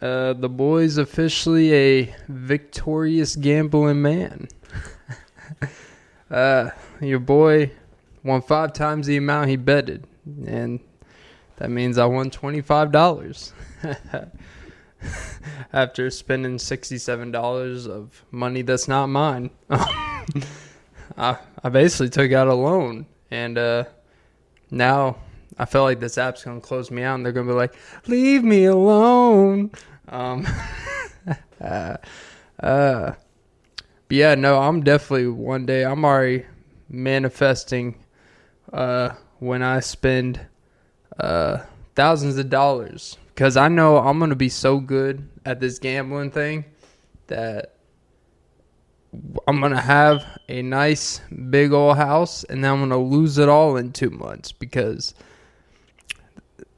Uh, the boy's officially a victorious gambling man. uh, your boy won five times the amount he betted, and that means I won twenty five dollars. After spending sixty seven dollars of money that's not mine, I I basically took out a loan, and uh, now I feel like this app's gonna close me out, and they're gonna be like, "Leave me alone." Um, uh, uh, but yeah, no, I'm definitely one day. I'm already manifesting uh, when I spend uh, thousands of dollars because I know I'm gonna be so good at this gambling thing that I'm gonna have a nice big old house, and then I'm gonna lose it all in two months because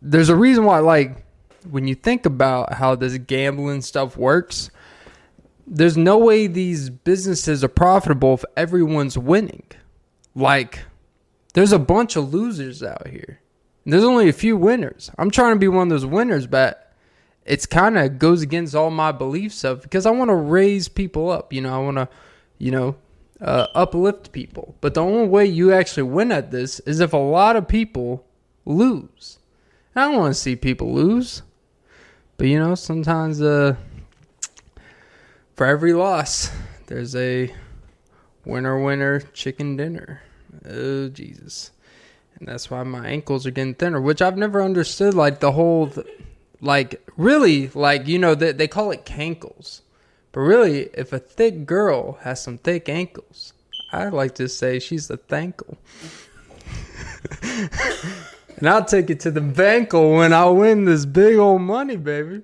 there's a reason why. Like when you think about how this gambling stuff works, there's no way these businesses are profitable if everyone's winning. Like there's a bunch of losers out here. There's only a few winners. I'm trying to be one of those winners, but it's kind of goes against all my beliefs of because I want to raise people up. You know, I want to, you know, uh, uplift people. But the only way you actually win at this is if a lot of people lose. I don't want to see people lose. But you know, sometimes uh, for every loss, there's a winner winner chicken dinner. Oh Jesus. And that's why my ankles are getting thinner, which I've never understood like the whole th- like really like you know they they call it cankles. But really, if a thick girl has some thick ankles, I'd like to say she's a thankle. and I'll take it to the bankle when I win this big old money, baby.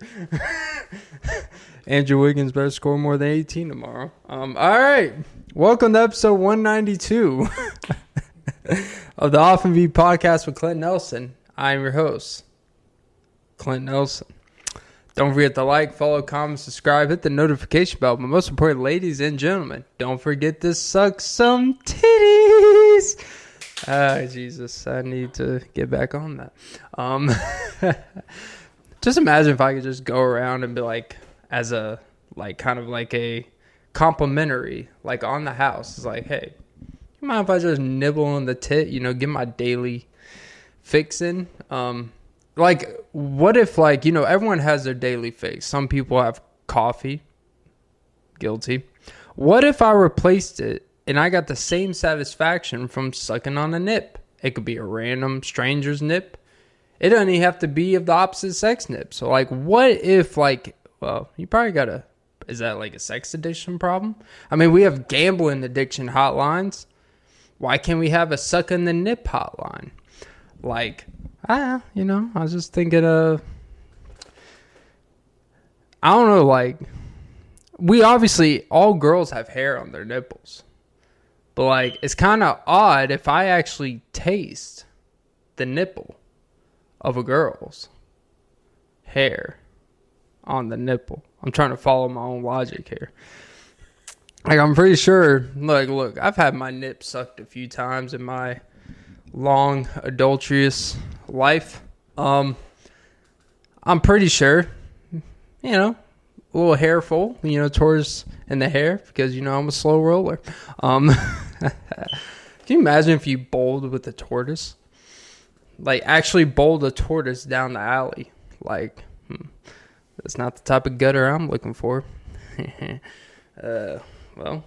Andrew Wiggins better score more than 18 tomorrow. Um, all right. Welcome to episode 192 of the Off N Beat podcast with Clint Nelson. I'm your host, Clint Nelson. Don't forget to like, follow, comment, subscribe, hit the notification bell. But most important, ladies and gentlemen, don't forget to suck some titties. Ah, Jesus, I need to get back on that. Um, just imagine if I could just go around and be like, as a like kind of like a complimentary, like on the house. It's like, hey, you mind if I just nibble on the tit? You know, get my daily fixing. Um, like, what if like you know everyone has their daily fix? Some people have coffee. Guilty. What if I replaced it and I got the same satisfaction from sucking on a nip? It could be a random stranger's nip. It doesn't even have to be of the opposite sex nip. So like, what if like, well, you probably got a. Is that like a sex addiction problem? I mean, we have gambling addiction hotlines. Why can't we have a suck in the nip hotline? Like, ah, you know, I was just thinking of. I don't know, like, we obviously all girls have hair on their nipples, but like, it's kind of odd if I actually taste the nipple of a girl's hair on the nipple. I'm trying to follow my own logic here. Like I'm pretty sure. Like, look, I've had my nip sucked a few times in my long adulterous life. Um, I'm pretty sure. You know, a little hairful. You know, towards in the hair because you know I'm a slow roller. Um, can you imagine if you bowled with a tortoise? Like actually bowled a tortoise down the alley. Like, hmm, that's not the type of gutter I'm looking for. uh, well,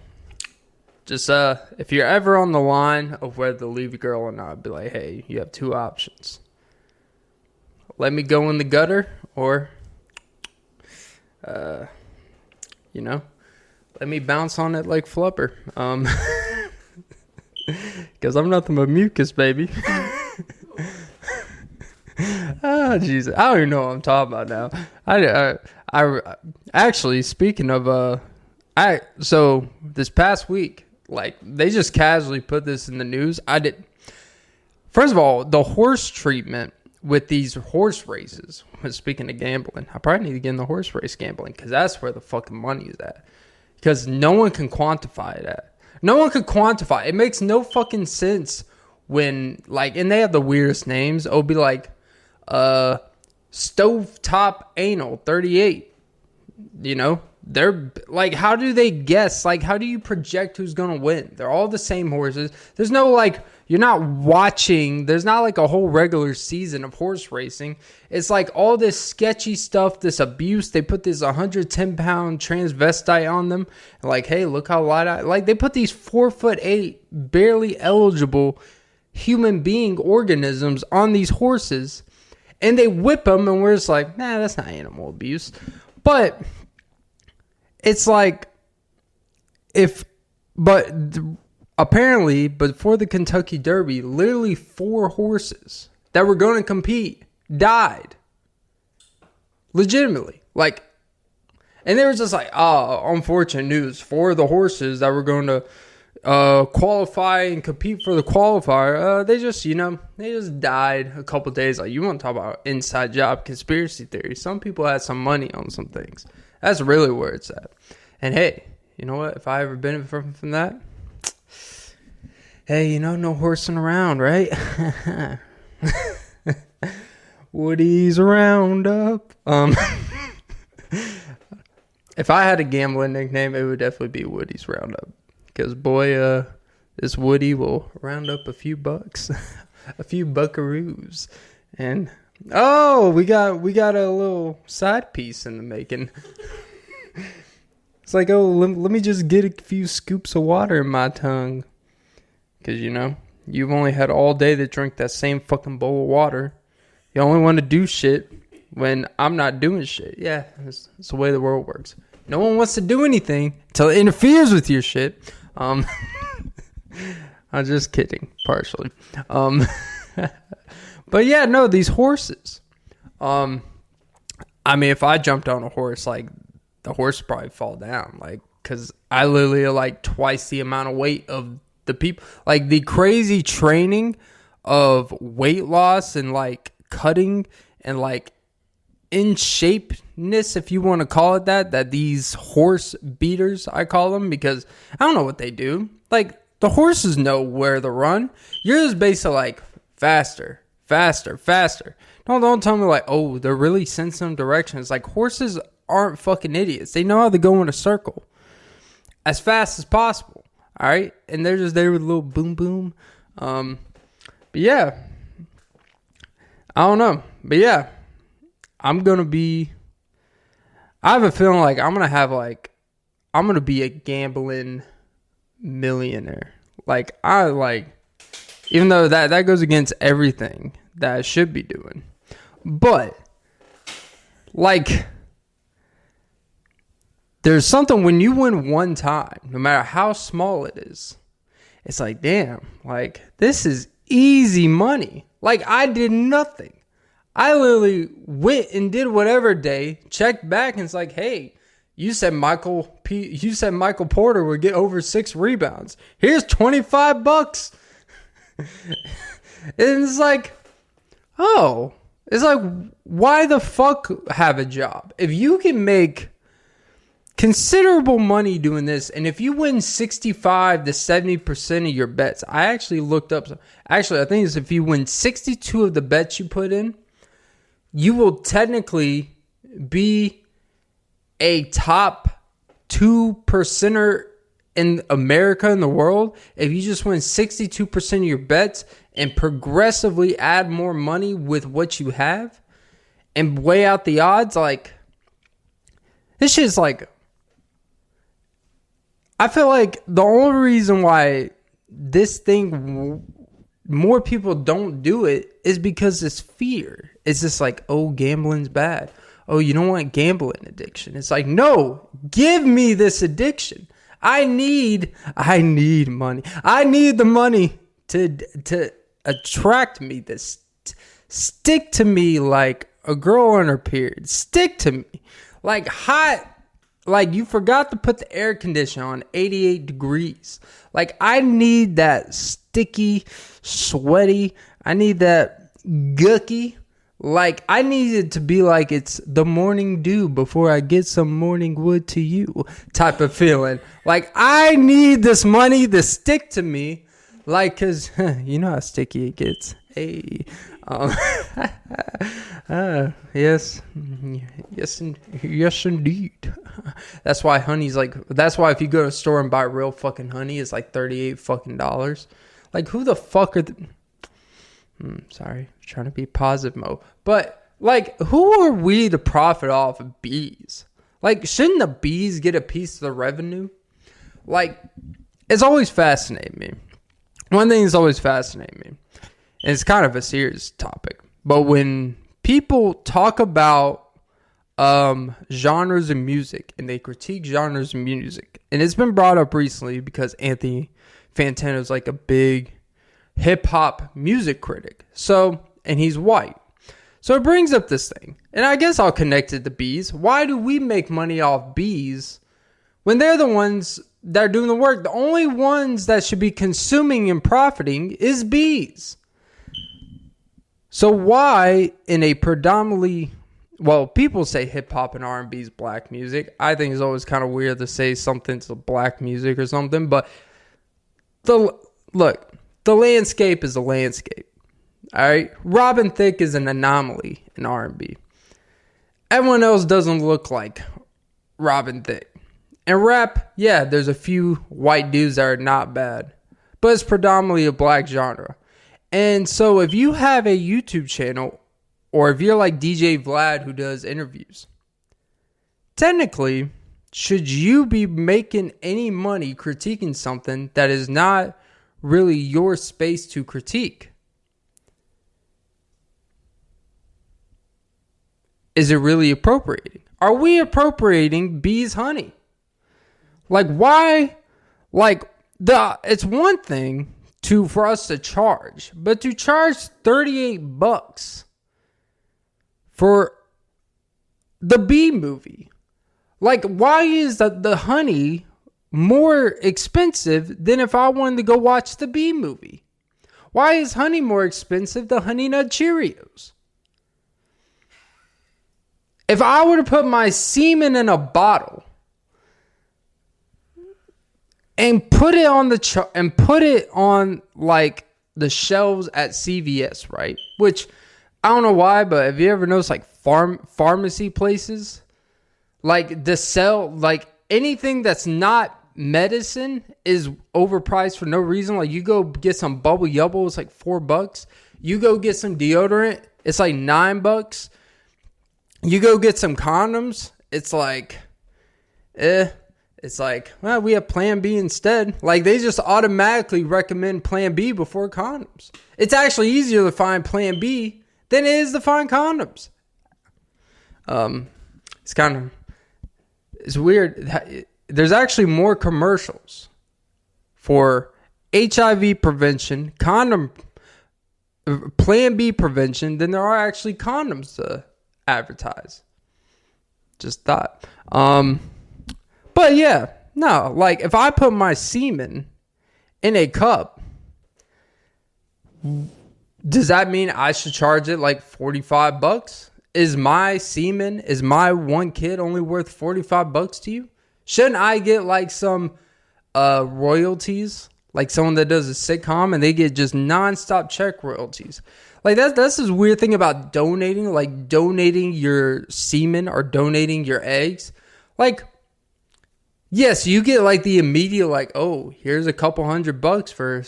just uh, if you're ever on the line of whether to leave a girl or not, be like, hey, you have two options. Let me go in the gutter, or, uh, you know, let me bounce on it like flubber. Um, because I'm nothing but mucus, baby. Ah, Jesus, I don't even know what I'm talking about now. I, I, I, actually, speaking of, uh, I so this past week, like they just casually put this in the news. I did. First of all, the horse treatment with these horse races. Speaking of gambling, I probably need to get in the horse race gambling because that's where the fucking money is at. Because no one can quantify that. No one can quantify. It makes no fucking sense when like, and they have the weirdest names. It'll be like, uh, stovetop anal thirty eight. you know, they're like, how do they guess? Like, how do you project who's going to win? They're all the same horses. There's no like, you're not watching, there's not like a whole regular season of horse racing. It's like all this sketchy stuff, this abuse. They put this 110 pound transvestite on them. Like, hey, look how light I like. They put these four foot eight, barely eligible human being organisms on these horses and they whip them and we're just like nah that's not animal abuse but it's like if but apparently before the kentucky derby literally four horses that were going to compete died legitimately like and they were just like oh unfortunate news for the horses that were going to uh, qualify and compete for the qualifier, uh, they just, you know, they just died a couple days. Like, you want to talk about inside job conspiracy theory. Some people had some money on some things. That's really where it's at. And hey, you know what? If I ever benefit from, from that, hey, you know, no horsing around, right? Woody's Roundup. Um, if I had a gambling nickname, it would definitely be Woody's Roundup. Because boy, uh, this Woody will round up a few bucks, a few buckaroos, and oh, we got we got a little side piece in the making. it's like oh, let, let me just get a few scoops of water in my tongue, because you know you've only had all day to drink that same fucking bowl of water. You only want to do shit when I'm not doing shit. Yeah, that's the way the world works. No one wants to do anything until it interferes with your shit. Um, I'm just kidding, partially. Um, but yeah, no, these horses. Um, I mean, if I jumped on a horse, like the horse probably fall down, like because I literally like twice the amount of weight of the people. Like the crazy training of weight loss and like cutting and like in shapeness, if you want to call it that, that these horse beaters, I call them, because I don't know what they do. Like, the horses know where to run. You're just basically like, faster, faster, faster. Don't, don't tell me, like, oh, they're really sensing some directions. Like, horses aren't fucking idiots. They know how to go in a circle as fast as possible. All right. And they're just there with a little boom, boom. Um, but yeah. I don't know. But yeah I'm gonna be. I have a feeling like I'm gonna have like I'm gonna be a gambling millionaire. Like I like, even though that that goes against everything that I should be doing, but like there's something when you win one time, no matter how small it is, it's like damn, like this is easy money. Like I did nothing. I literally went and did whatever day, checked back, and it's like, hey, you said Michael P. You said Michael Porter would get over six rebounds. Here's twenty five bucks. and it's like, oh, it's like, why the fuck have a job? If you can make considerable money doing this and if you win 65 to 70% of your bets i actually looked up actually i think it's if you win 62 of the bets you put in you will technically be a top two percenter in America in the world if you just win 62% of your bets and progressively add more money with what you have and weigh out the odds like this shit's like I feel like the only reason why this thing more people don't do it is because it's fear. It's just like, oh, gambling's bad. Oh, you don't want gambling addiction. It's like, no, give me this addiction. I need, I need money. I need the money to to attract me. This stick to me like a girl on her period. Stick to me like hot. Like you forgot to put the air conditioner on 88 degrees. Like I need that sticky, sweaty. I need that gucky. Like I need it to be like it's the morning dew before I get some morning wood to you type of feeling. Like I need this money to stick to me. Like cause you know how sticky it gets. Hey. Um, uh, yes, yes, yes, indeed. That's why honey's like. That's why if you go to a store and buy real fucking honey, it's like thirty eight fucking dollars. Like who the fuck are? Hmm, sorry, trying to be positive mo, but like who are we to profit off of bees? Like shouldn't the bees get a piece of the revenue? Like it's always fascinated me. One thing that's always fascinated me and it's kind of a serious topic. But when people talk about um, genres of music and they critique genres of music, and it's been brought up recently because Anthony Fantano is like a big hip hop music critic. So, and he's white. So it brings up this thing. And I guess I'll connect it to bees. Why do we make money off bees when they're the ones that are doing the work? The only ones that should be consuming and profiting is bees. So why in a predominantly well, people say hip hop and R and B is black music. I think it's always kind of weird to say something's black music or something, but the look, the landscape is a landscape. All right, Robin Thicke is an anomaly in R and B. Everyone else doesn't look like Robin Thicke. And rap, yeah, there's a few white dudes that are not bad, but it's predominantly a black genre. And so if you have a YouTube channel or if you're like DJ Vlad who does interviews, technically, should you be making any money critiquing something that is not really your space to critique? Is it really appropriating? Are we appropriating bees' honey? Like, why? Like, the it's one thing to for us to charge, but to charge 38 bucks for the Bee movie. Like why is the, the honey more expensive than if I wanted to go watch the Bee movie? Why is honey more expensive than Honey Nut Cheerios? If I were to put my semen in a bottle and put it on the ch- and put it on like the shelves at CVS, right? Which I don't know why, but have you ever noticed like farm pharmacy places like the sell like anything that's not medicine is overpriced for no reason. Like you go get some bubble yubble, it's like four bucks. You go get some deodorant, it's like nine bucks. You go get some condoms, it's like eh it's like, well, we have plan B instead. Like they just automatically recommend plan B before condoms. It's actually easier to find plan B than it is to find condoms. Um, it's kind of it's weird. There's actually more commercials for HIV prevention, condom plan B prevention than there are actually condoms to advertise. Just thought. Um but yeah, no, like if I put my semen in a cup, does that mean I should charge it like 45 bucks? Is my semen, is my one kid only worth 45 bucks to you? Shouldn't I get like some uh royalties? Like someone that does a sitcom and they get just nonstop check royalties. Like that's that's this weird thing about donating, like donating your semen or donating your eggs. Like Yes, you get like the immediate like, oh, here's a couple hundred bucks for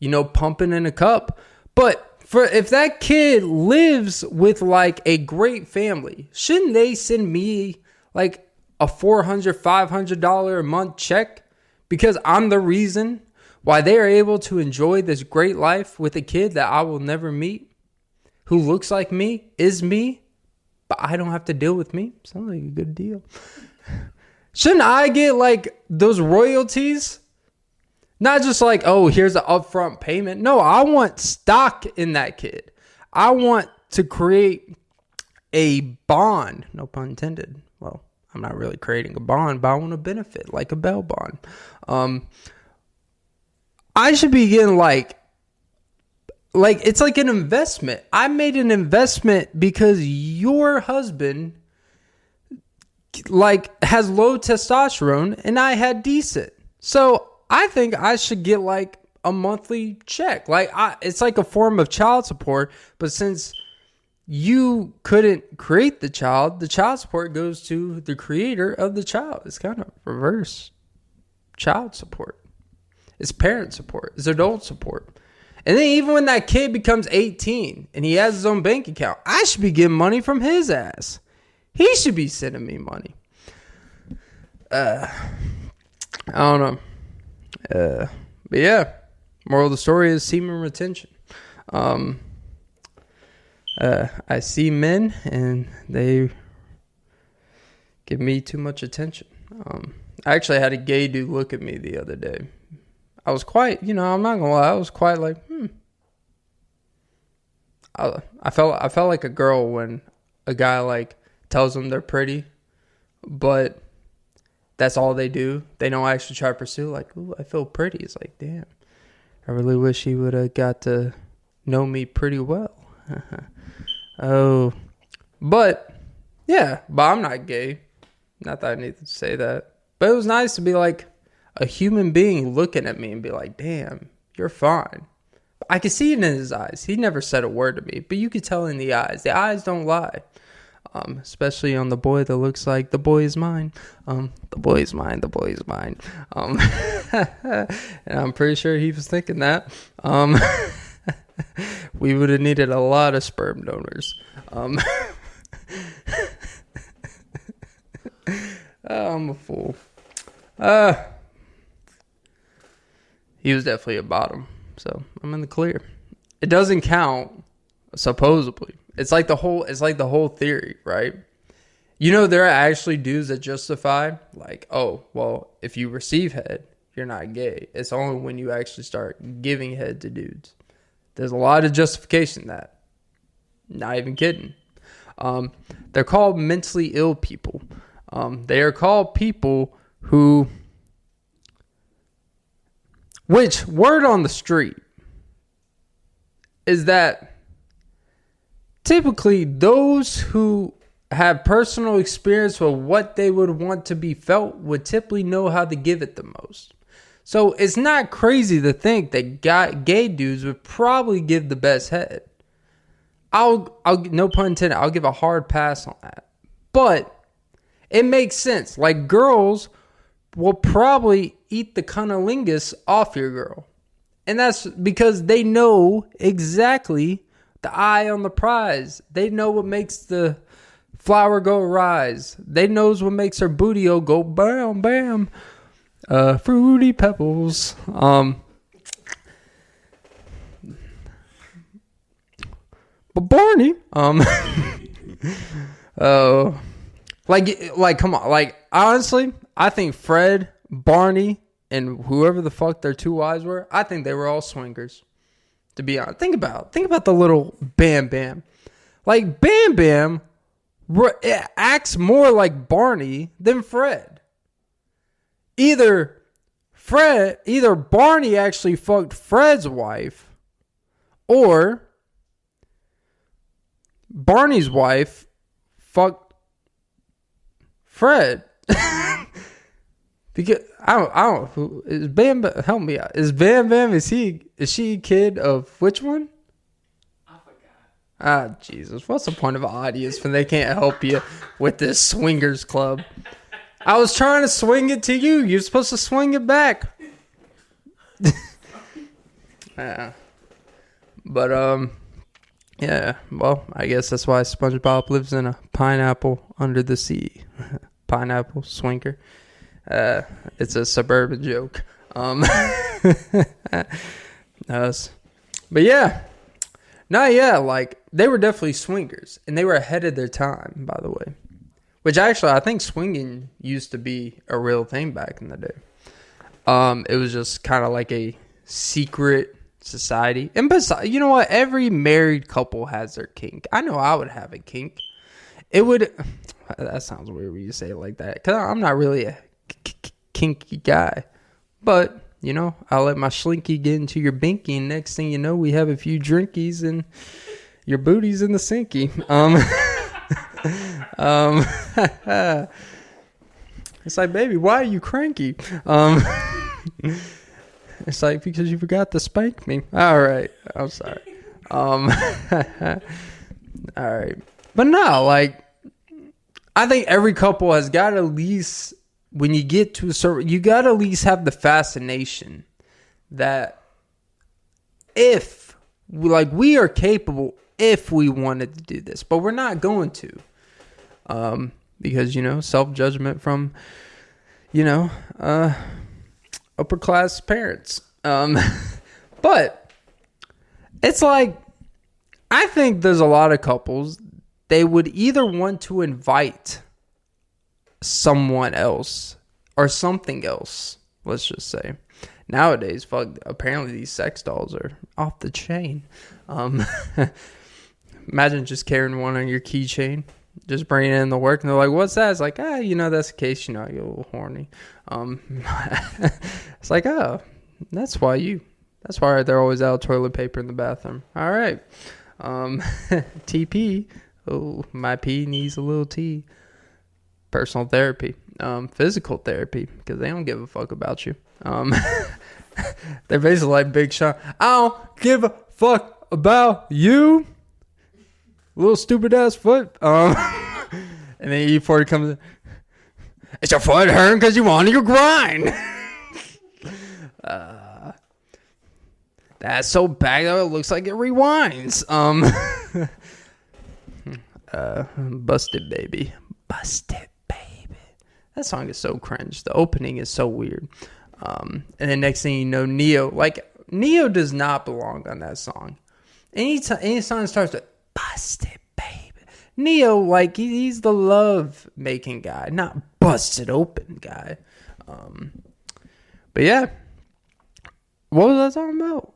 you know pumping in a cup. But for if that kid lives with like a great family, shouldn't they send me like a $400, 500 dollar a month check because I'm the reason why they are able to enjoy this great life with a kid that I will never meet who looks like me, is me, but I don't have to deal with me. Sounds like a good deal. Shouldn't I get like those royalties? Not just like, oh, here's an upfront payment. No, I want stock in that kid. I want to create a bond. No pun intended. I'm not really creating a bond, but I want to benefit like a bail bond. Um, I should be getting like, like it's like an investment. I made an investment because your husband like has low testosterone and I had decent. So I think I should get like a monthly check. Like I, it's like a form of child support, but since you couldn't create the child, the child support goes to the creator of the child. It's kind of reverse child support. It's parent support. It's adult support. And then even when that kid becomes 18 and he has his own bank account, I should be getting money from his ass. He should be sending me money. Uh, I don't know. Uh, but yeah, moral of the story is semen retention. Um, uh, I see men and they give me too much attention. Um, I actually had a gay dude look at me the other day. I was quite, you know, I'm not gonna lie, I was quite like, hmm. I, I felt I felt like a girl when a guy like tells them they're pretty, but that's all they do. They don't actually try to pursue. Like, ooh, I feel pretty. It's like, damn, I really wish he would have got to know me pretty well. oh, but yeah, but I'm not gay. Not that I need to say that, but it was nice to be like a human being looking at me and be like, damn, you're fine. I could see it in his eyes. He never said a word to me, but you could tell in the eyes. The eyes don't lie um, especially on the boy that looks like the boy is mine. Um, the boy is mine. The boy is mine. Um, and I'm pretty sure he was thinking that. We would have needed a lot of sperm donors. Um, oh, I'm a fool. Uh, he was definitely a bottom, so I'm in the clear. It doesn't count, supposedly it's like the whole it's like the whole theory, right? You know, there are actually dudes that justify like, oh, well, if you receive head, you're not gay. It's only when you actually start giving head to dudes. There's a lot of justification in that. Not even kidding. Um, they're called mentally ill people. Um, they are called people who, which word on the street is that typically those who have personal experience with what they would want to be felt would typically know how to give it the most. So it's not crazy to think that gay dudes would probably give the best head. I'll, I'll, no pun intended. I'll give a hard pass on that, but it makes sense. Like girls will probably eat the cunnilingus off your girl, and that's because they know exactly the eye on the prize. They know what makes the flower go rise. They knows what makes her booty go bam bam. Uh, fruity pebbles. Um, but Barney, um, oh, like, like, come on, like, honestly, I think Fred, Barney, and whoever the fuck their two wives were, I think they were all swingers. To be honest, think about think about the little Bam Bam. Like Bam Bam acts more like Barney than Fred. Either Fred, either Barney actually fucked Fred's wife, or Barney's wife fucked Fred. Because I don't, I don't. Who is Bam? Bam help me out. Is Bam Bam? Is he? Is she kid of which one? Ah, Jesus! What's the point of audience when they can't help you with this swingers club? I was trying to swing it to you. You're supposed to swing it back. yeah. But um, yeah. Well, I guess that's why SpongeBob lives in a pineapple under the sea. pineapple swinger. Uh, it's a suburban joke. Um, us. but yeah, no, yeah, like they were definitely swingers, and they were ahead of their time, by the way. Which actually, I think swinging used to be a real thing back in the day. Um, it was just kind of like a secret society. And besides, you know what? Every married couple has their kink. I know I would have a kink. It would. That sounds weird when you say it like that. Because I'm not really a kinky guy. But, you know, I'll let my slinky get into your binky, and next thing you know, we have a few drinkies and your booty's in the sinky. Um, um, it's like, baby, why are you cranky? Um, It's like because you forgot to spank me. All right, I'm sorry. Um, all right, but no, like I think every couple has got at least when you get to a certain, you got to at least have the fascination that if like we are capable if we wanted to do this, but we're not going to, um, because you know self judgment from you know uh, upper class parents. Um, but it's like I think there's a lot of couples they would either want to invite someone else or something else. Let's just say nowadays, fuck. Apparently, these sex dolls are off the chain. Um, imagine just carrying one on your keychain, just bringing in the work, and they're like, "What's that?" It's like, ah, you know, that's the case. You know, you're a little horny. Um, it's like, oh, that's why you. That's why they're always out of toilet paper in the bathroom. All right. Um, TP. Oh, my pee needs a little T. Personal therapy. Um, physical therapy because they don't give a fuck about you. Um, they're basically like Big Sean. I don't give a fuck about you, little stupid ass foot. Um, and then E40 comes in. It's your foot hurting because you want your grind. uh, that's so bad though. It looks like it rewinds. Um, uh, busted baby, busted baby. That song is so cringe. The opening is so weird. Um, and then next thing you know, Ne-Yo like Ne-Yo does not belong on that song. Anytime any song starts with busted baby, Ne-Yo like he, he's the love making guy, not busted open guy. Um, but yeah, what was I talking about?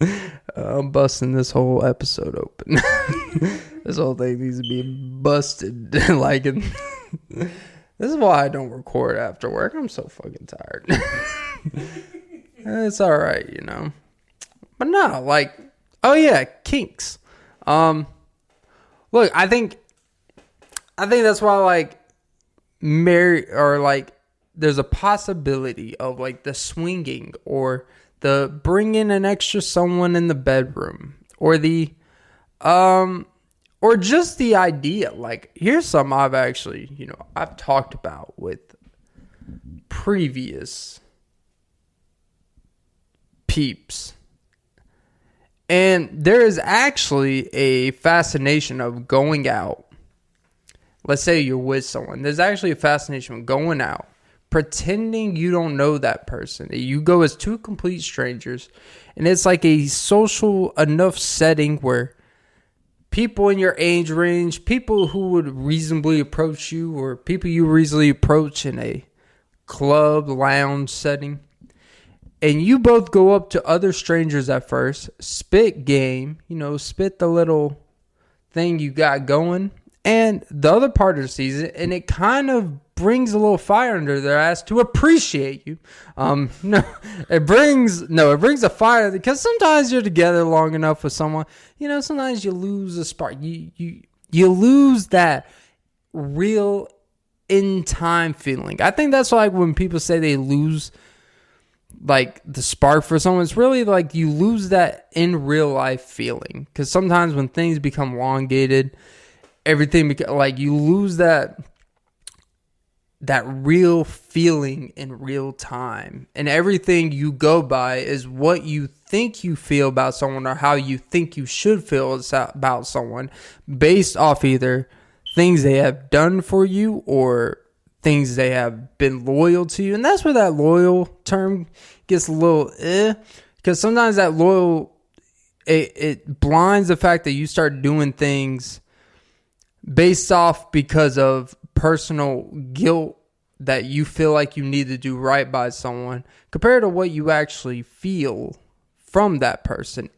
I'm busting this whole episode open. this whole thing needs to be busted. like, this is why I don't record after work. I'm so fucking tired. it's all right, you know. But no, like, oh yeah, kinks. Um, look, I think, I think that's why like, marry or like, there's a possibility of like the swinging or the bringing an extra someone in the bedroom or the um or just the idea like here's some I've actually, you know, I've talked about with previous peeps. And there is actually a fascination of going out. Let's say you're with someone. There's actually a fascination of going out pretending you don't know that person. You go as two complete strangers, and it's like a social enough setting where people in your age range, people who would reasonably approach you, or people you reasonably approach in a club, lounge setting, and you both go up to other strangers at first, spit game, you know, spit the little thing you got going, and the other partner sees it, and it kind of brings a little fire under their ass to appreciate you. Um, no, it brings no, it brings a fire because sometimes you're together long enough with someone. You know, sometimes you lose a spark. You you you lose that real in time feeling. I think that's like when people say they lose like the spark for someone. It's really like you lose that in real life feeling because sometimes when things become elongated, everything beca- like you lose that that real feeling in real time. And everything you go by is what you think you feel about someone or how you think you should feel about someone based off either things they have done for you or things they have been loyal to you. And that's where that loyal term gets a little eh. Because sometimes that loyal it, it blinds the fact that you start doing things based off because of personal guilt that you feel like you need to do right by someone compared to what you actually feel from that person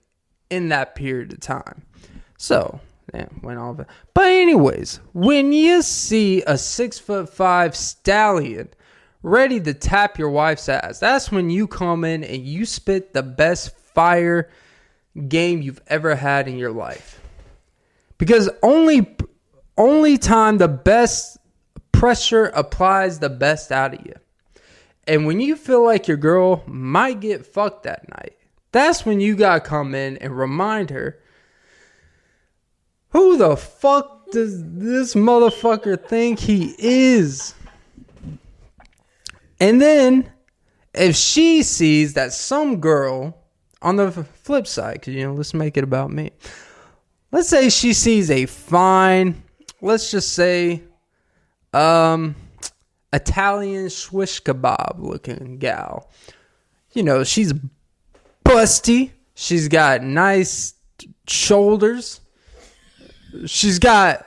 in that period of time. So, yeah, went off. But anyways, when you see a six foot five stallion ready to tap your wife's ass, that's when you come in and you spit the best fire game you've ever had in your life. Because only only time the best pressure applies the best out of you. And when you feel like your girl might get fucked that night, that's when you gotta come in and remind her who the fuck does this motherfucker think he is? And then if she sees that some girl on the flip side, because you know, let's make it about me. Let's say she sees a fine, let's just say, um, Italian swish kebab looking gal. You know, she's busty. She's got nice shoulders. She's got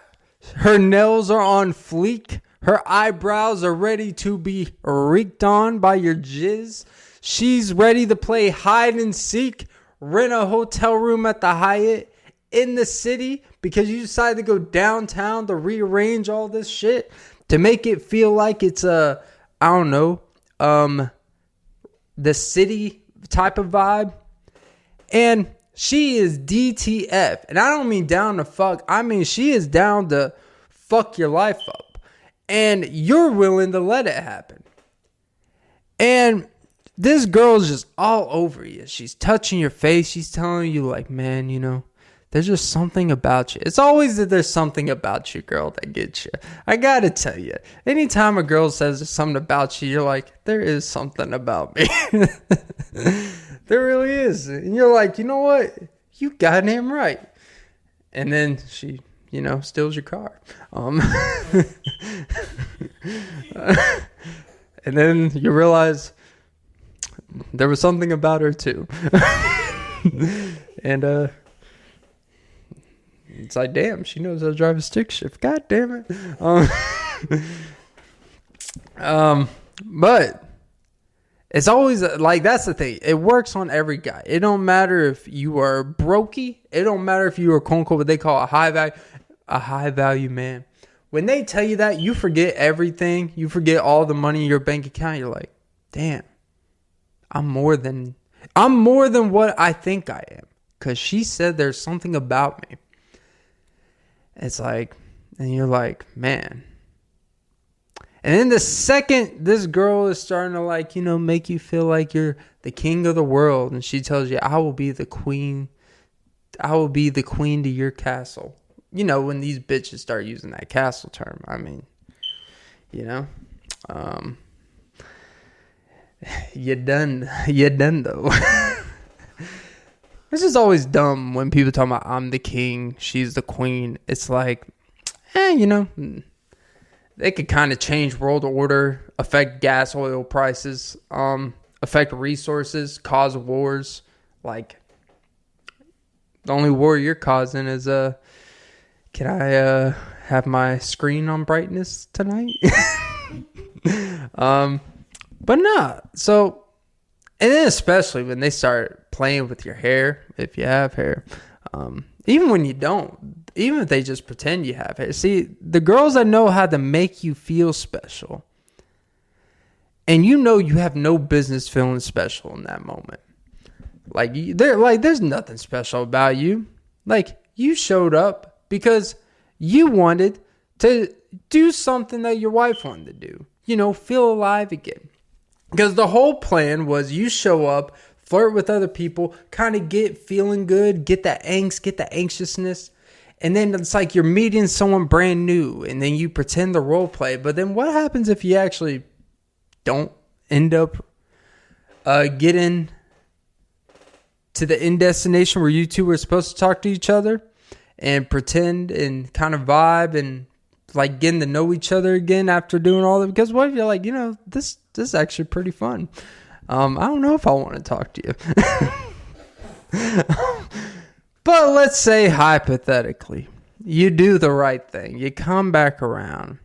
her nails are on fleek. Her eyebrows are ready to be reeked on by your jizz. She's ready to play hide and seek, rent a hotel room at the Hyatt in the city because you decided to go downtown to rearrange all this shit to make it feel like it's a I don't know, um the city type of vibe. And she is DTF. And I don't mean down to fuck. I mean she is down to fuck your life up. And you're willing to let it happen. And this girl's just all over you. She's touching your face. She's telling you, like, man, you know, there's just something about you. It's always that there's something about you, girl, that gets you. I gotta tell you, anytime a girl says there's something about you, you're like, there is something about me. there really is. And you're like, you know what? You goddamn right. And then she, you know, steals your car. Um, and then you realize there was something about her too. and uh it's like damn, she knows how to drive a stick shift. God damn it. Um, um but it's always like that's the thing. It works on every guy. It don't matter if you are brokey. It don't matter if you are quote unquote what they call a high value a high value man. When they tell you that, you forget everything. You forget all the money in your bank account. You're like, damn, I'm more than I'm more than what I think I am. Cause she said there's something about me. It's like, and you're like, man. And then the second this girl is starting to like, you know, make you feel like you're the king of the world, and she tells you, I will be the queen, I will be the queen to your castle. You know, when these bitches start using that castle term, I mean, you know, um, you done, you done though. this is always dumb when people talk about I'm the king, she's the queen. It's like, eh, you know, they could kind of change world order, affect gas, oil prices, um, affect resources, cause wars. Like the only war you're causing is uh, can I uh have my screen on brightness tonight? um but nah. So, and then especially when they start playing with your hair, if you have hair, um, even when you don't, even if they just pretend you have hair. See, the girls that know how to make you feel special, and you know you have no business feeling special in that moment. Like they're like, there's nothing special about you. Like you showed up because you wanted to do something that your wife wanted to do. You know, feel alive again. Because the whole plan was you show up, flirt with other people, kind of get feeling good, get that angst, get the anxiousness. And then it's like you're meeting someone brand new and then you pretend the role play. But then what happens if you actually don't end up uh, getting to the end destination where you two were supposed to talk to each other and pretend and kind of vibe and like getting to know each other again after doing all that? Because what if you're like, you know, this this is actually pretty fun. Um, I don't know if I want to talk to you. but let's say hypothetically, you do the right thing. You come back around.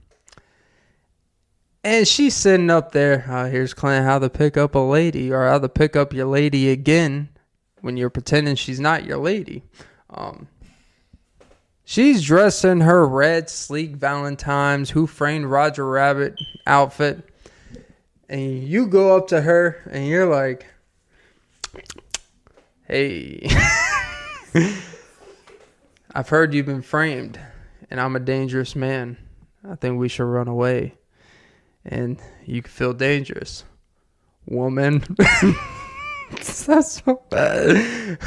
And she's sitting up there. Oh, here's Clint how to pick up a lady or how to pick up your lady again when you're pretending she's not your lady. Um, she's dressed in her red, sleek Valentine's Who Framed Roger Rabbit outfit and you go up to her and you're like, "Hey, I've heard you've been framed, and I'm a dangerous man. I think we should run away." And you feel dangerous. woman. That's so bad.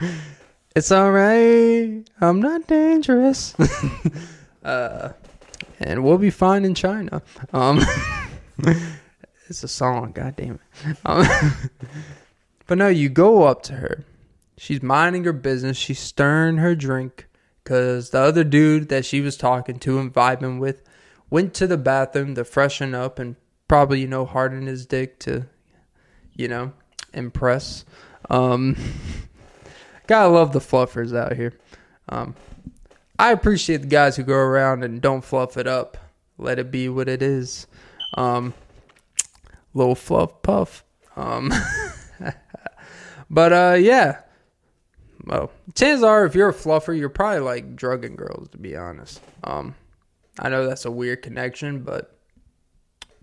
it's all right. I'm not dangerous. uh, and we'll be fine in China. Um, it's a song. God damn it. Um, but no, you go up to her. She's minding her business. She's stirring her drink because the other dude that she was talking to and vibing with went to the bathroom to freshen up and probably you know harden his dick to you know impress. Um gotta love the fluffers out here. Um i appreciate the guys who go around and don't fluff it up. Let it be what it is. Um little fluff puff. Um but uh yeah well chances are if you're a fluffer you're probably like drugging girls to be honest um I know that's a weird connection, but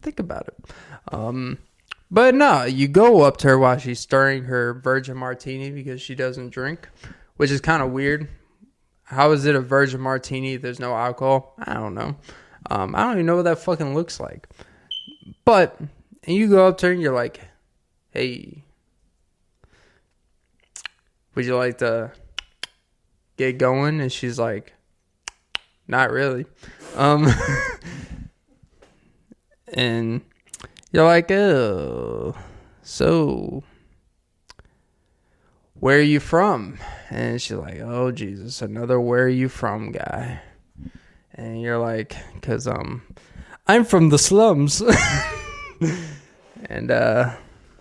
think about it. Um, but no, you go up to her while she's stirring her virgin martini because she doesn't drink, which is kind of weird. How is it a virgin martini? If there's no alcohol. I don't know. Um, I don't even know what that fucking looks like. But and you go up to her and you're like, "Hey, would you like to get going?" And she's like, "Not really." Um, and you're like, oh, so where are you from? And she's like, oh Jesus, another where are you from guy. And you're like, cause um, I'm from the slums, and uh,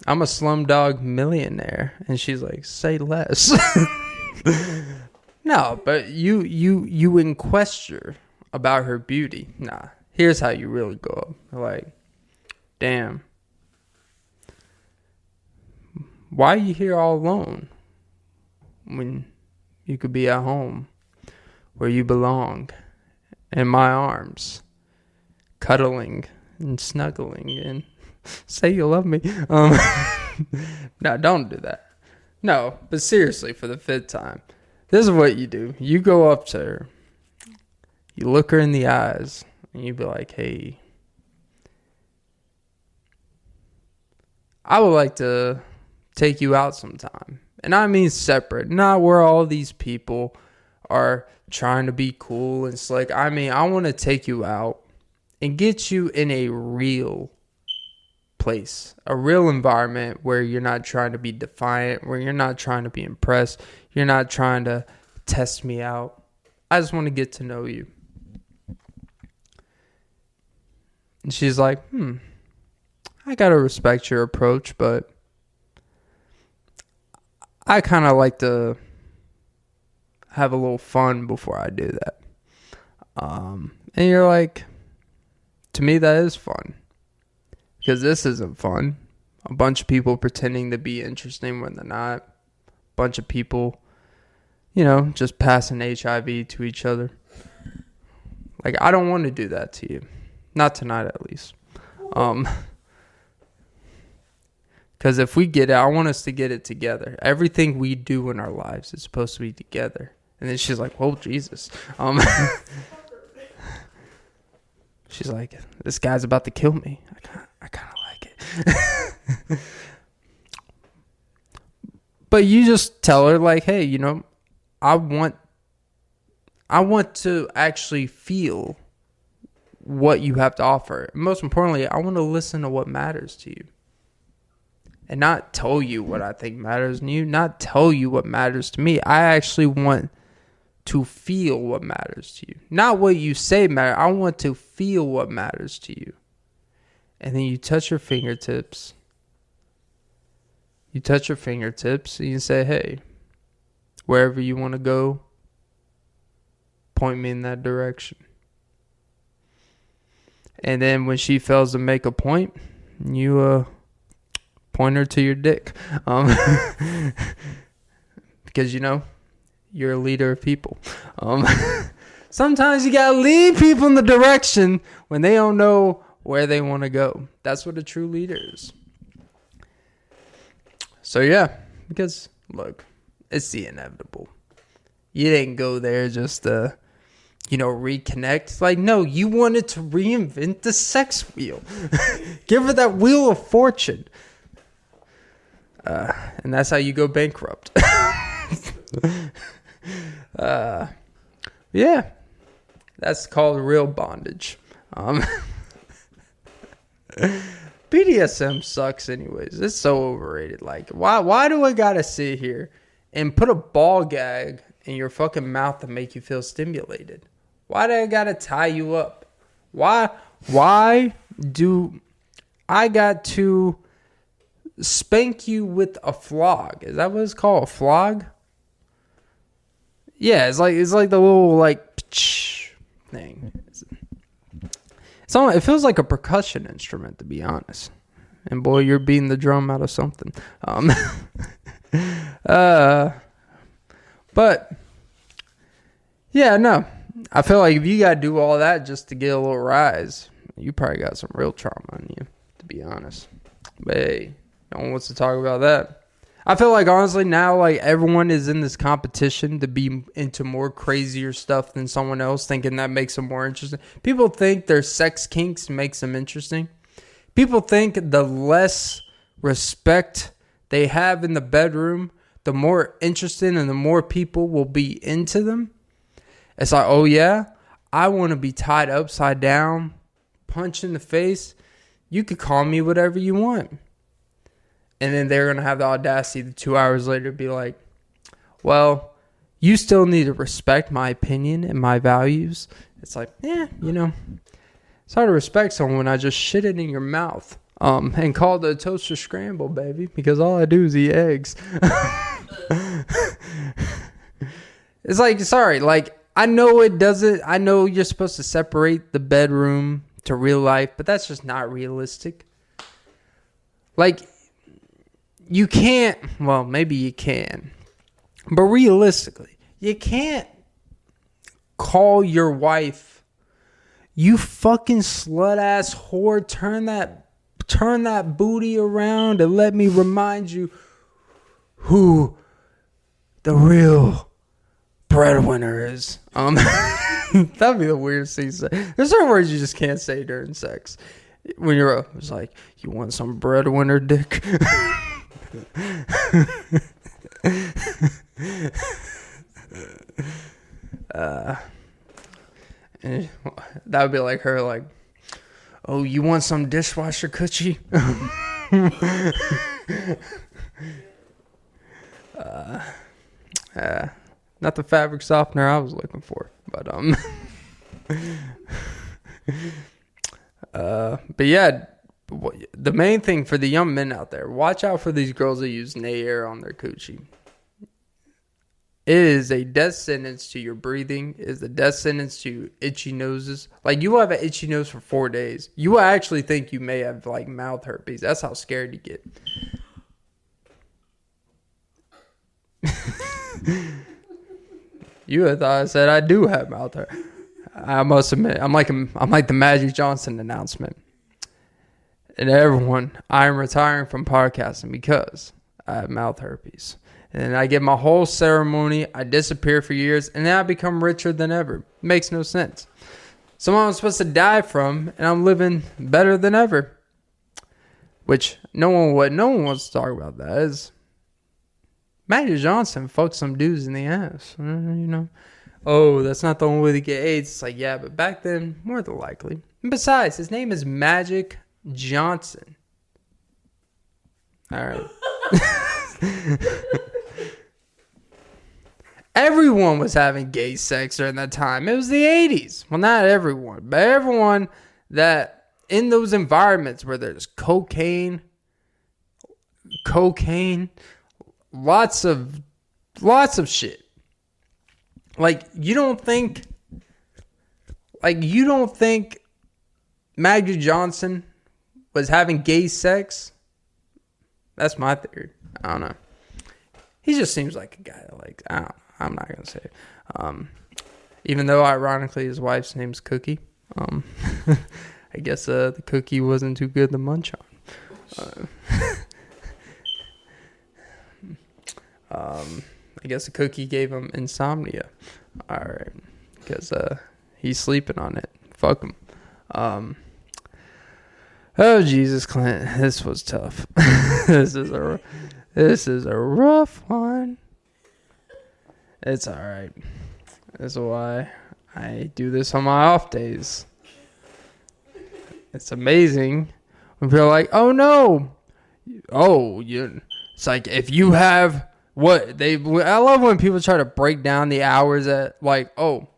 I'm a slumdog millionaire. And she's like, say less. no, but you you you inquesture about her beauty. Nah, here's how you really go up. Like, damn. Why are you here all alone when you could be at home where you belong in my arms, cuddling and snuggling and say you love me. Um, no, don't do that. No, but seriously, for the fifth time, this is what you do. You go up to her you look her in the eyes and you be like, hey, I would like to take you out sometime. And I mean separate, not where all these people are trying to be cool and slick. I mean, I want to take you out and get you in a real place, a real environment where you're not trying to be defiant, where you're not trying to be impressed, you're not trying to test me out. I just want to get to know you. And she's like, hmm, I gotta respect your approach, but I kind of like to have a little fun before I do that. Um, and you're like, to me, that is fun. Because this isn't fun. A bunch of people pretending to be interesting when they're not. A bunch of people, you know, just passing HIV to each other. Like, I don't want to do that to you. Not tonight, at least. Um, because if we get it, I want us to get it together. Everything we do in our lives is supposed to be together. And then she's like, "Whoa, Jesus!" Um, she's like, "This guy's about to kill me." I I kind of like it. but you just tell her, like, "Hey, you know, I want, I want to actually feel what you have to offer. Most importantly, I want to listen to what matters to you. And not tell you what I think matters to you, not tell you what matters to me. I actually want to feel what matters to you. Not what you say matter. I want to feel what matters to you. And then you touch your fingertips. You touch your fingertips and you say, hey, wherever you want to go, point me in that direction. And then when she fails to make a point, you uh, point her to your dick. Um, because you know, you're a leader of people. Um, sometimes you gotta lead people in the direction when they don't know where they want to go. That's what a true leader is. So yeah, because look, it's the inevitable. You didn't go there just to you know, reconnect. Like, no, you wanted to reinvent the sex wheel. Give her that wheel of fortune. uh, and that's how you go bankrupt. uh, yeah, that's called real bondage. Um, BDSM sucks, anyways. It's so overrated. Like, why? Why do I gotta sit here and put a ball gag in your fucking mouth to make you feel stimulated? Why do I gotta tie you up? Why? Why do I got to spank you with a flog? Is that what it's called? A flog? Yeah, it's like it's like the little like thing. It's it feels like a percussion instrument to be honest. And boy, you're beating the drum out of something. Um, uh, but yeah, no. I feel like if you got to do all that just to get a little rise, you probably got some real trauma on you, to be honest. But hey, no one wants to talk about that. I feel like honestly now, like everyone is in this competition to be into more crazier stuff than someone else, thinking that makes them more interesting. People think their sex kinks makes them interesting. People think the less respect they have in the bedroom, the more interesting and the more people will be into them. It's like, oh yeah, I want to be tied upside down, punched in the face. You could call me whatever you want. And then they're to have the audacity to two hours later to be like, well, you still need to respect my opinion and my values. It's like, yeah, you know, it's hard to respect someone when I just shit it in your mouth. Um, and call the toaster scramble, baby, because all I do is eat eggs. it's like, sorry, like, I know it doesn't, I know you're supposed to separate the bedroom to real life, but that's just not realistic. Like, you can't, well, maybe you can, but realistically, you can't call your wife, you fucking slut ass whore, turn that, turn that booty around and let me remind you who the real breadwinner is. Um, that'd be the weirdest thing to say. There's certain words you just can't say during sex. When you're, uh, it's like, you want some breadwinner dick? uh, and that would be like her, like, oh, you want some dishwasher coochie? uh, uh, not the fabric softener I was looking for, but um, uh, but yeah, the main thing for the young men out there, watch out for these girls that use Nair on their coochie. It is a death sentence to your breathing. It is a death sentence to itchy noses. Like you will have an itchy nose for four days. You will actually think you may have like mouth herpes. That's how scared you get. you had thought I said I do have mouth herpes. I must admit, I'm like I'm like the Magic Johnson announcement and everyone, I am retiring from podcasting because I have mouth herpes. And I get my whole ceremony, I disappear for years, and then I become richer than ever. Makes no sense. Someone I'm supposed to die from, and I'm living better than ever. Which no one what no one wants to talk about that is Magic Johnson fucked some dudes in the ass. Uh, you know. Oh, that's not the only way to get AIDS. It's like, yeah, but back then, more than likely. And besides, his name is Magic Johnson. All right. everyone was having gay sex during that time. It was the 80s. Well, not everyone, but everyone that in those environments where there's cocaine, cocaine, lots of lots of shit. Like you don't think like you don't think Magic Johnson was having gay sex. That's my theory. I don't know. He just seems like a guy that like I don't. I'm not gonna say. Um, even though ironically his wife's name's Cookie. Um, I guess uh, the cookie wasn't too good to munch on. Uh, um, I guess the cookie gave him insomnia. All right, because uh, he's sleeping on it. Fuck him. Um, Oh Jesus, Clint, this was tough. this is a this is a rough one. It's all right. That's why I do this on my off days. It's amazing when people are like, "Oh no, oh you." It's like if you have what they. I love when people try to break down the hours at like, oh,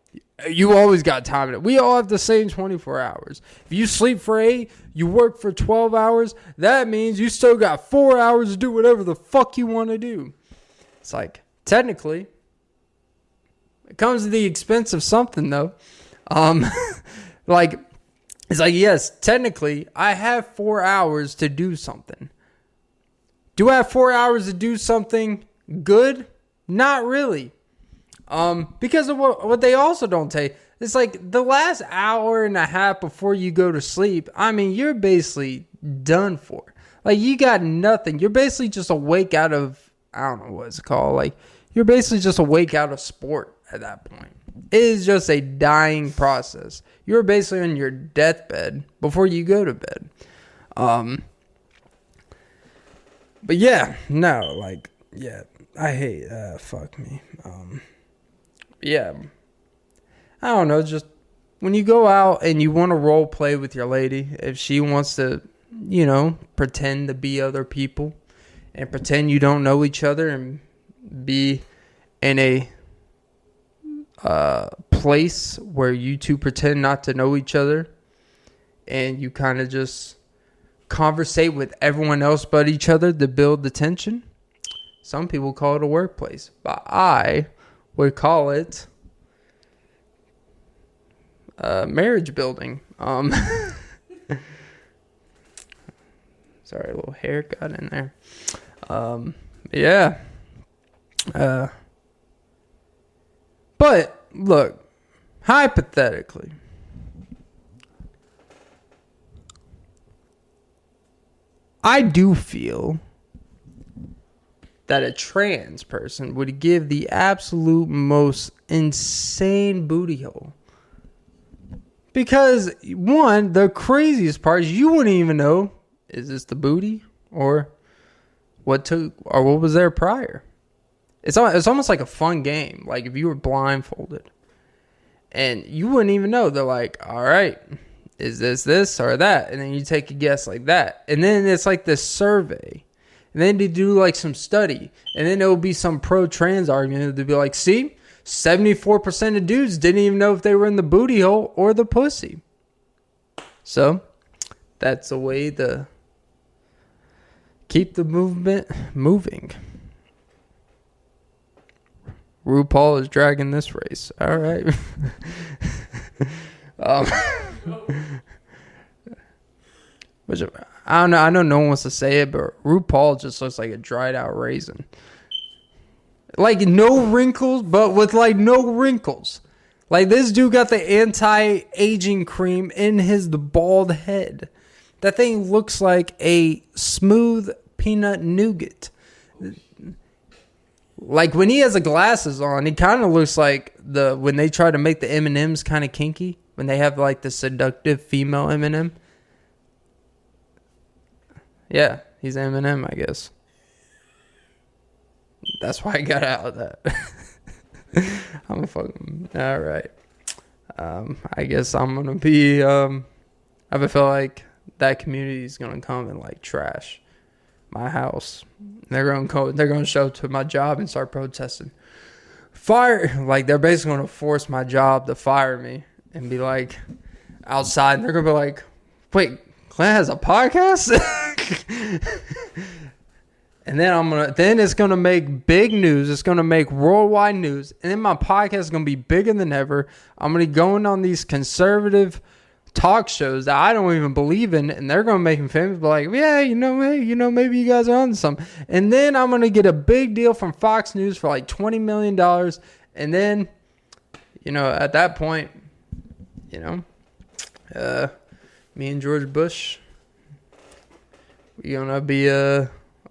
you always got time. We all have the same 24 hours. If you sleep for eight, you work for 12 hours, that means you still got four hours to do whatever the fuck you want to do. It's like, technically, it comes at the expense of something, though. Um, like, it's like, yes, technically, I have four hours to do something. Do I have four hours to do something good? Not really. Um, because of what, what they also don't take. It's like the last hour and a half before you go to sleep, I mean, you're basically done for. Like, you got nothing. You're basically just awake out of, I don't know what it's called. Like, you're basically just awake out of sport at that point. It is just a dying process. You're basically on your deathbed before you go to bed. Um, but yeah, no, like, yeah, I hate, uh, fuck me. Um, yeah. I don't know, just when you go out and you want to role play with your lady, if she wants to, you know, pretend to be other people and pretend you don't know each other and be in a uh, place where you two pretend not to know each other and you kind of just conversate with everyone else but each other to build the tension. Some people call it a workplace, but I would call it uh, marriage building. Um, sorry, a little hair got in there. Um, yeah. Uh, but look, hypothetically, I do feel that a trans person would give the absolute most insane booty hole. Because one, the craziest part is you wouldn't even know is this the booty or what took or what was there prior. It's it's almost like a fun game. Like if you were blindfolded and you wouldn't even know. They're like, all right, is this this or that? And then you take a guess like that. And then it's like this survey and then they do like some study, and then there will be some pro trans argument to be like, see, 74% of dudes didn't even know if they were in the booty hole or the pussy. So that's a way to keep the movement moving. RuPaul is dragging this race. All right. um, which I don't know. I know no one wants to say it, but RuPaul just looks like a dried out raisin. Like no wrinkles, but with like no wrinkles. Like this dude got the anti-aging cream in his bald head. That thing looks like a smooth peanut nougat. Like when he has the glasses on, he kind of looks like the when they try to make the M and M's kind of kinky. When they have like the seductive female M and m yeah, he's Eminem, I guess. That's why I got out of that. I'm a fucking all right. Um, I guess I'm gonna be. Um, I feel like that community is gonna come and like trash my house. They're gonna go. They're gonna show up to my job and start protesting. Fire! Like they're basically gonna force my job to fire me and be like outside. And they're gonna be like, "Wait, Clint has a podcast." and then I'm gonna then it's gonna make big news. It's gonna make worldwide news. And then my podcast is gonna be bigger than ever. I'm gonna be going on these conservative talk shows that I don't even believe in, and they're gonna make him famous. But like, yeah, you know, hey, you know, maybe you guys are on something. And then I'm gonna get a big deal from Fox News for like twenty million dollars, and then, you know, at that point, you know, uh, me and George Bush you're gonna be uh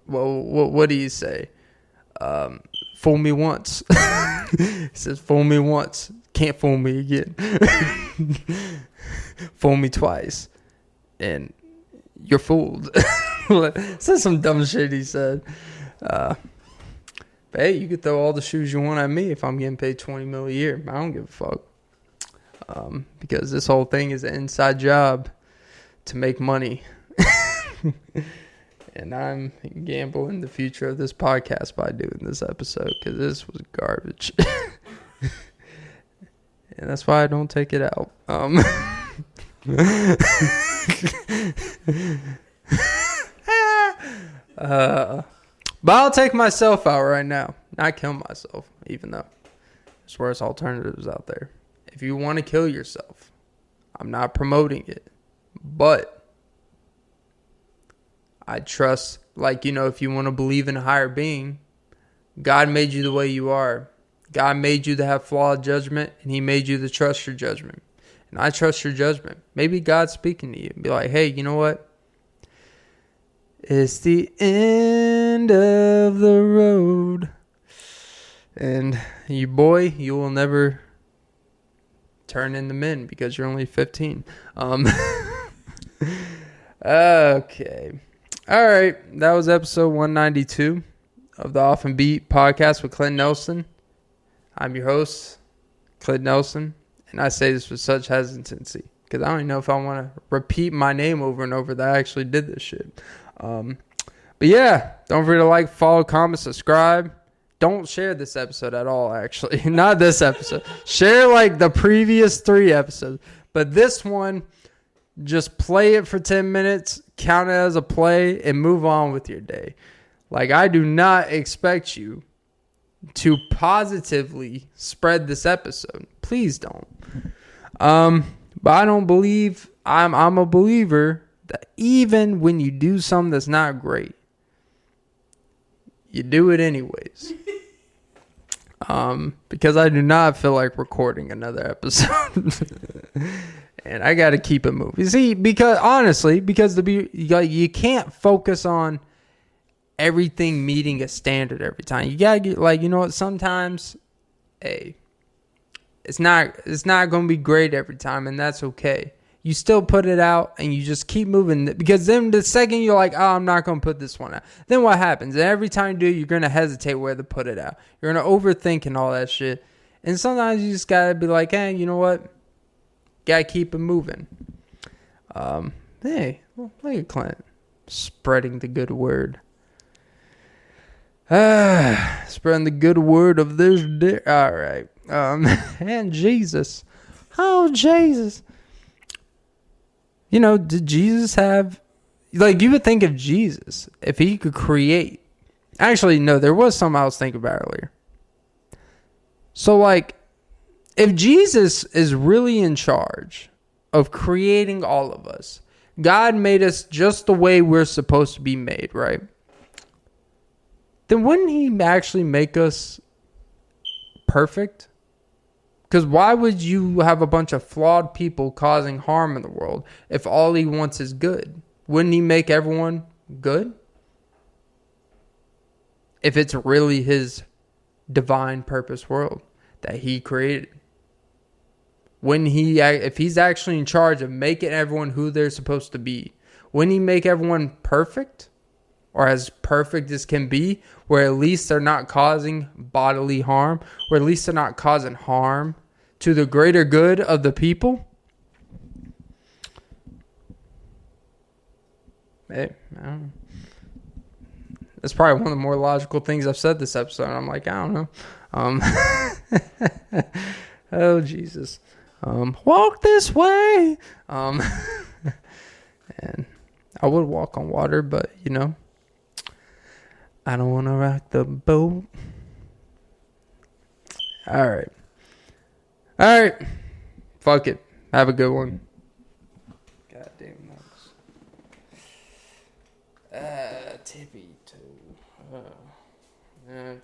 well what what do you say? Um fool me once. he says fool me once, can't fool me again. fool me twice. And you're fooled. Said some dumb shit he said. Uh, hey, you could throw all the shoes you want at me if I'm getting paid 20 mil a year. I don't give a fuck. Um, because this whole thing is an inside job to make money. and I'm gambling the future of this podcast by doing this episode because this was garbage. and that's why I don't take it out. Um, uh, but I'll take myself out right now. Not kill myself, even though there's worse alternatives out there. If you want to kill yourself, I'm not promoting it. But I trust, like, you know, if you want to believe in a higher being, God made you the way you are. God made you to have flawed judgment, and He made you to trust your judgment. And I trust your judgment. Maybe God's speaking to you. Be like, hey, you know what? It's the end of the road. And you boy, you will never turn into men because you're only 15. Um, okay. All right. That was episode 192 of the Off N Beat podcast with Clint Nelson. I'm your host, Clint Nelson. And I say this with such hesitancy because I don't even know if I want to repeat my name over and over that I actually did this shit. Um, but yeah, don't forget to like, follow, comment, subscribe. Don't share this episode at all, actually. Not this episode. share like the previous three episodes. But this one, just play it for 10 minutes, count it as a play, and move on with your day. Like, I do not expect you to positively spread this episode. Please don't. Um, but I don't believe I'm I'm a believer that even when you do something that's not great, you do it anyways. um, because I do not feel like recording another episode. and I got to keep it moving. See, because honestly, because the be you can't focus on everything meeting a standard every time. You gotta get like you know what? Sometimes, hey, it's not it's not gonna be great every time, and that's okay you still put it out and you just keep moving because then the second you're like, oh, I'm not to put this one out, then what happens? And every time you do, you're to hesitate where to put it out. You're to overthink and all that shit. And sometimes you just got to be like, hey, you know what? Got to keep it moving. Um, hey, look at Clint spreading the good word. Ah, spreading the good word of this day. All right. Um, and Jesus. Oh, Jesus you know, did Jesus have like you would think of Jesus if he could create. Actually, no, there was something I was thinking about earlier. So like if Jesus is really in charge of creating all of us, God made us just the way we're supposed to be made, right? Then wouldn't he actually make us perfect? Because why would you have a bunch of flawed people causing harm in the world if all he wants is good? Wouldn't he make everyone good? If it's really his divine purpose world that he created. When he if he's actually in charge of making everyone who they're supposed to be, wouldn't he make everyone perfect? or as perfect as can be, where at least they're not causing bodily harm, where at least they're not causing harm to the greater good of the people? Hey, That's probably one of the more logical things I've said this episode. I'm like, I don't know. Um, oh Jesus. Um, walk this way. Um, and I would walk on water, but you know, I don't want to rock the boat. All right. All right. Fuck it. Have a good one. Nuts. Uh, tippy toe. Oh, oh